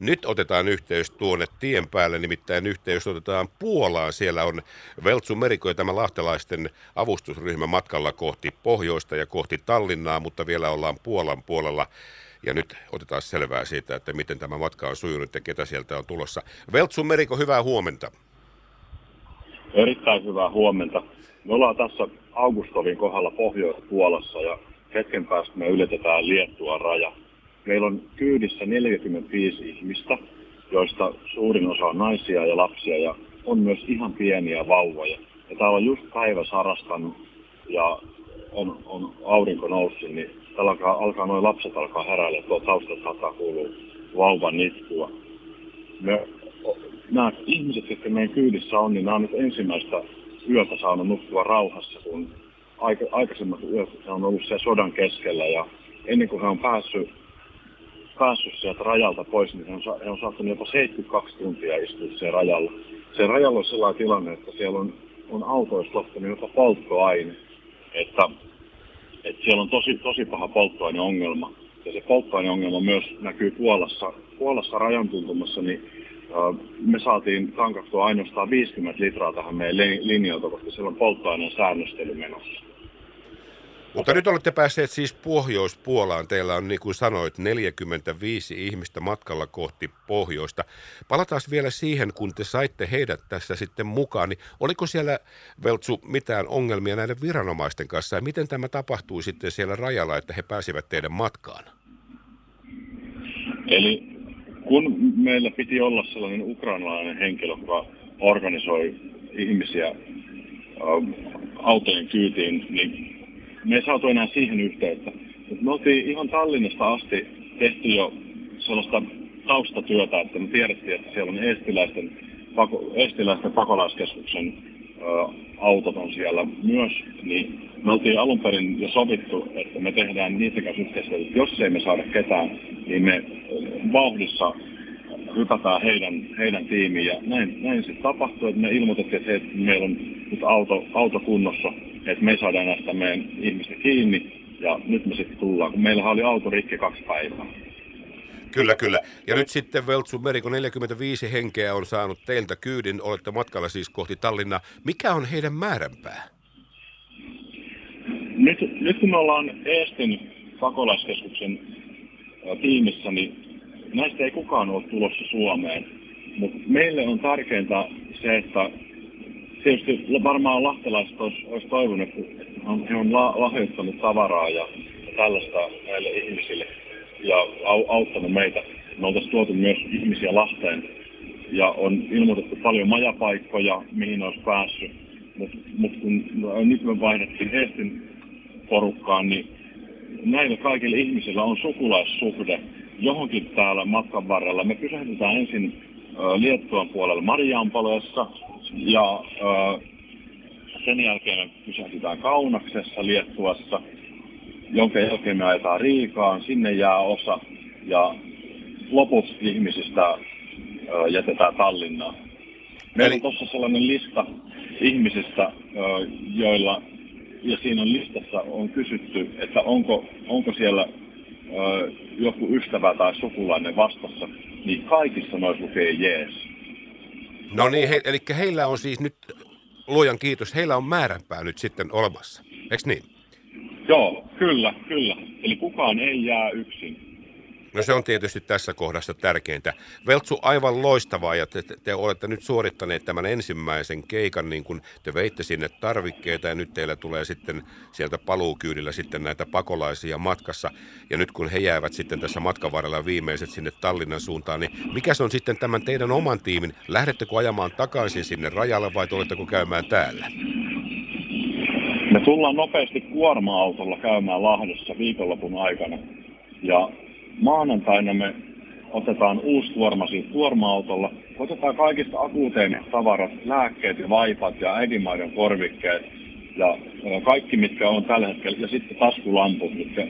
Nyt otetaan yhteys tuonne tien päälle, nimittäin yhteys otetaan Puolaan. Siellä on Veltsu Meriko ja tämä lahtelaisten avustusryhmä matkalla kohti pohjoista ja kohti Tallinnaa, mutta vielä ollaan Puolan puolella. Ja nyt otetaan selvää siitä, että miten tämä matka on sujunut ja ketä sieltä on tulossa. Veltsu Meriko, hyvää huomenta. Erittäin hyvää huomenta. Me ollaan tässä Augustovin kohdalla Pohjois-Puolassa ja hetken päästä me ylitetään Liettua raja. Meillä on kyydissä 45 ihmistä, joista suurin osa on naisia ja lapsia ja on myös ihan pieniä vauvoja. Ja täällä on just päivä sarastanut ja on, on aurinko noussut, niin täällä alkaa, alkaa noin lapset alkaa heräillä, tuo taustalla saattaa kuulua vauvan nitkua. Me, nämä ihmiset, jotka meidän kyydissä on, niin nämä on nyt ensimmäistä yötä saanut nukkua rauhassa, kun aika, aikaisemmat yöt on ollut siellä sodan keskellä ja ennen kuin he on päässyt päässyt sieltä rajalta pois, niin he on, he on saattanut jopa 72 tuntia istua siellä rajalla. Se rajalla on sellainen tilanne, että siellä on, on autoista loppunut jopa polttoaine. Että, että siellä on tosi, tosi paha polttoaineongelma. Ja se polttoaineongelma myös näkyy Puolassa. Puolassa rajan tuntumassa, niin me saatiin tankattua ainoastaan 50 litraa tähän meidän linjalta, koska siellä on polttoaineen säännöstely menossa. Mutta nyt olette päässeet siis Pohjois-Puolaan. Teillä on, niin kuin sanoit, 45 ihmistä matkalla kohti pohjoista. Palataan vielä siihen, kun te saitte heidät tässä sitten mukaan. Niin oliko siellä, Veltsu, mitään ongelmia näiden viranomaisten kanssa? Ja miten tämä tapahtui sitten siellä rajalla, että he pääsivät teidän matkaan? Eli kun meillä piti olla sellainen ukrainalainen henkilö, joka organisoi ihmisiä autojen kyytiin, niin me ei saatu enää siihen yhteyttä. Me oltiin ihan Tallinnasta asti tehty jo sellaista taustatyötä, että me tiedettiin, että siellä on estiläisten, pako, estiläisten pakolaiskeskuksen ö, autot on siellä myös, niin me oltiin alun perin jo sovittu, että me tehdään niitä kanssa yhteistyötä. Jos ei me saada ketään, niin me vauhdissa hypätään heidän, heidän tiimiin. Ja näin, näin sitten tapahtui, että me ilmoitettiin, että hei, meillä on nyt auto, auto kunnossa että me saadaan näistä meidän ihmistä kiinni ja nyt me sitten tullaan, kun meillä oli auto rikki kaksi päivää. Kyllä, kyllä. Ja nyt sitten Veltsu Meriko 45 henkeä on saanut teiltä kyydin, olette matkalla siis kohti Tallinnaa. Mikä on heidän määränpää? Nyt, nyt kun me ollaan Eestin pakolaiskeskuksen tiimissä, niin näistä ei kukaan ole tulossa Suomeen. Mutta meille on tärkeintä se, että tietysti varmaan lahtelaiset olisi, olisi toivonut, että he on la, lahjoittanut tavaraa ja, tällaista näille ihmisille ja au, auttanut meitä. Me oltaisiin tuotu myös ihmisiä Lahteen ja on ilmoitettu paljon majapaikkoja, mihin olisi päässyt. Mutta mut kun nyt me vaihdettiin Eestin porukkaan, niin näillä kaikilla ihmisillä on sukulaissuhde johonkin täällä matkan varrella. Me pysähdytään ensin Liettuan puolella Mariaanpaleessa, ja sen jälkeen me pysähdytään Kaunaksessa Liettuassa, jonka jälkeen me ajetaan Riikaan, sinne jää osa ja loput ihmisistä jätetään Tallinnaan. Meillä on tuossa sellainen lista ihmisistä, joilla, ja siinä on listassa on kysytty, että onko, onko siellä joku ystävä tai sukulainen vastassa, niin kaikissa noissa lukee jees. No niin, he, eli heillä on siis nyt, luojan kiitos, heillä on määränpää nyt sitten olemassa, eikö niin? Joo, kyllä, kyllä. Eli kukaan ei jää yksin. No se on tietysti tässä kohdassa tärkeintä. Veltsu, aivan loistavaa ja te, te olette nyt suorittaneet tämän ensimmäisen keikan, niin kun te veitte sinne tarvikkeita ja nyt teillä tulee sitten sieltä paluukyydillä sitten näitä pakolaisia matkassa. Ja nyt kun he jäävät sitten tässä matkan varrella viimeiset sinne Tallinnan suuntaan, niin mikä se on sitten tämän teidän oman tiimin? Lähdettekö ajamaan takaisin sinne rajalle vai tuletteko käymään täällä? Me tullaan nopeasti kuorma-autolla käymään Lahdessa viikonlopun aikana. Ja maanantaina me otetaan uusi kuorma siitä kuorma-autolla. Otetaan kaikista akuutein tavarat, lääkkeet ja vaipat ja äidinmaidon korvikkeet ja kaikki, mitkä on tällä hetkellä, ja sitten taskulamput, mitkä,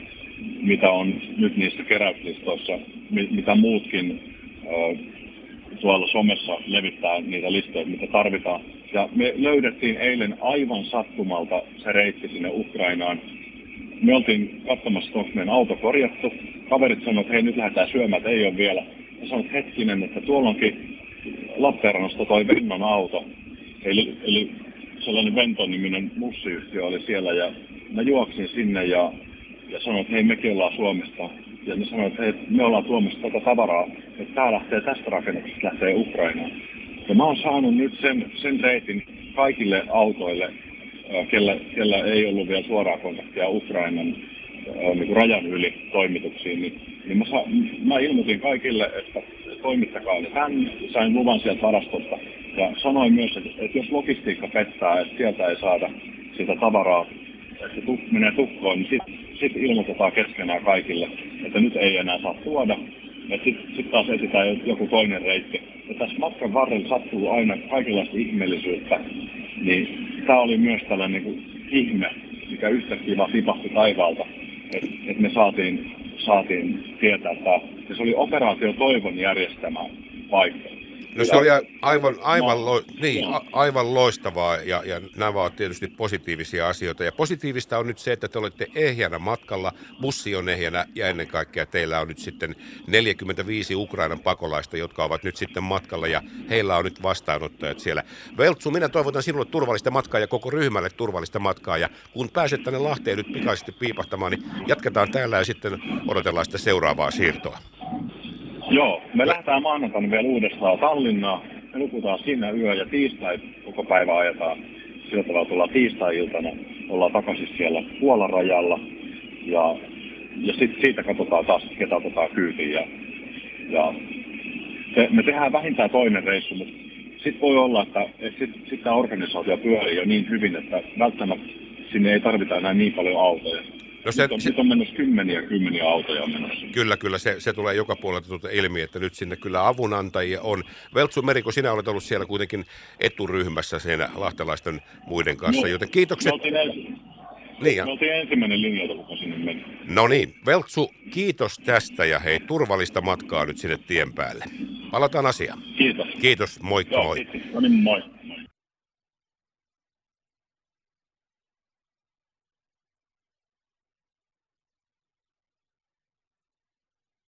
mitä on nyt niissä keräyslistoissa, mitä muutkin tuolla somessa levittää niitä listoja, mitä tarvitaan. Ja me löydettiin eilen aivan sattumalta se reitti sinne Ukrainaan. Me oltiin katsomassa, onko meidän auto korjattu kaverit sanoivat, että hei nyt lähdetään syömään, että ei ole vielä. ja sanoin, että hetkinen, että tuolla onkin Lappeenrannasta toi Vennon auto. Eli, eli sellainen Venton-niminen mussiyhtiö oli siellä ja mä juoksin sinne ja, ja sanoin, että hei mekin ollaan Suomesta. Ja ne sanoivat, että hei, me ollaan tuomassa tätä tavaraa, että tämä lähtee tästä rakennuksesta, lähtee Ukrainaan. Ja mä oon saanut nyt sen, sen reitin kaikille autoille, kellä, kellä ei ollut vielä suoraa kontaktia Ukrainan niin rajan yli toimituksiin, niin, niin mä, sa, mä ilmoitin kaikille, että toimittakaa ne tänne, sain luvan sieltä varastosta. Ja sanoin myös, että, että jos logistiikka pettää, että sieltä ei saada sitä tavaraa, että se tuk, menee tukkoon, niin sitten sit ilmoitetaan keskenään kaikille, että nyt ei enää saa tuoda. Ja sitten sit taas etsitään joku toinen reitti. Ja tässä matkan varrella sattuu aina kaikenlaista ihmeellisyyttä, niin tämä oli myös tällainen niin kuin ihme, mikä yhtäkkiä vaan tipahti taivaalta, että et me saatiin, saatiin tietää, että se oli operaatio Toivon järjestämä paikka. No se oli aivan, aivan, lo, niin, aivan loistavaa ja, ja nämä ovat tietysti positiivisia asioita. Ja positiivista on nyt se, että te olette ehjänä matkalla, bussi on ehjänä ja ennen kaikkea teillä on nyt sitten 45 Ukrainan pakolaista, jotka ovat nyt sitten matkalla ja heillä on nyt vastaanottajat siellä. Veltsu, minä toivotan sinulle turvallista matkaa ja koko ryhmälle turvallista matkaa ja kun pääset tänne Lahteen nyt pikaisesti piipahtamaan, niin jatketaan täällä ja sitten odotellaan sitä seuraavaa siirtoa. Joo, me lähdetään maanantaina vielä uudestaan Tallinnaan. Me nukutaan siinä yö ja tiistai koko päivä ajetaan. Sillä tavalla tullaan tiistai-iltana. Ollaan takaisin siellä Puolan rajalla. Ja, ja sit siitä katsotaan taas, ketä otetaan kyytiin. Ja, ja se, me tehdään vähintään toinen reissu, mutta sitten voi olla, että, että sitten sit tämä organisaatio pyörii jo niin hyvin, että välttämättä sinne ei tarvita enää niin paljon autoja. No se, nyt, on, se, nyt on menossa kymmeniä kymmeniä autoja menossa. Kyllä, kyllä. Se, se tulee joka puolelta tuota ilmi, että nyt sinne kyllä avunantajia on. Veltsu Meriko, sinä olet ollut siellä kuitenkin eturyhmässä siinä lahtelaisten muiden kanssa, no, joten kiitokset. Me oltiin, niin, me oltiin ensimmäinen linja, kun sinne meni. No niin, Veltsu, kiitos tästä ja hei, turvallista matkaa nyt sinne tien päälle. Palataan asiaan. Kiitos. Kiitos, moikka Joo, moi. Kiitos. No niin, moi.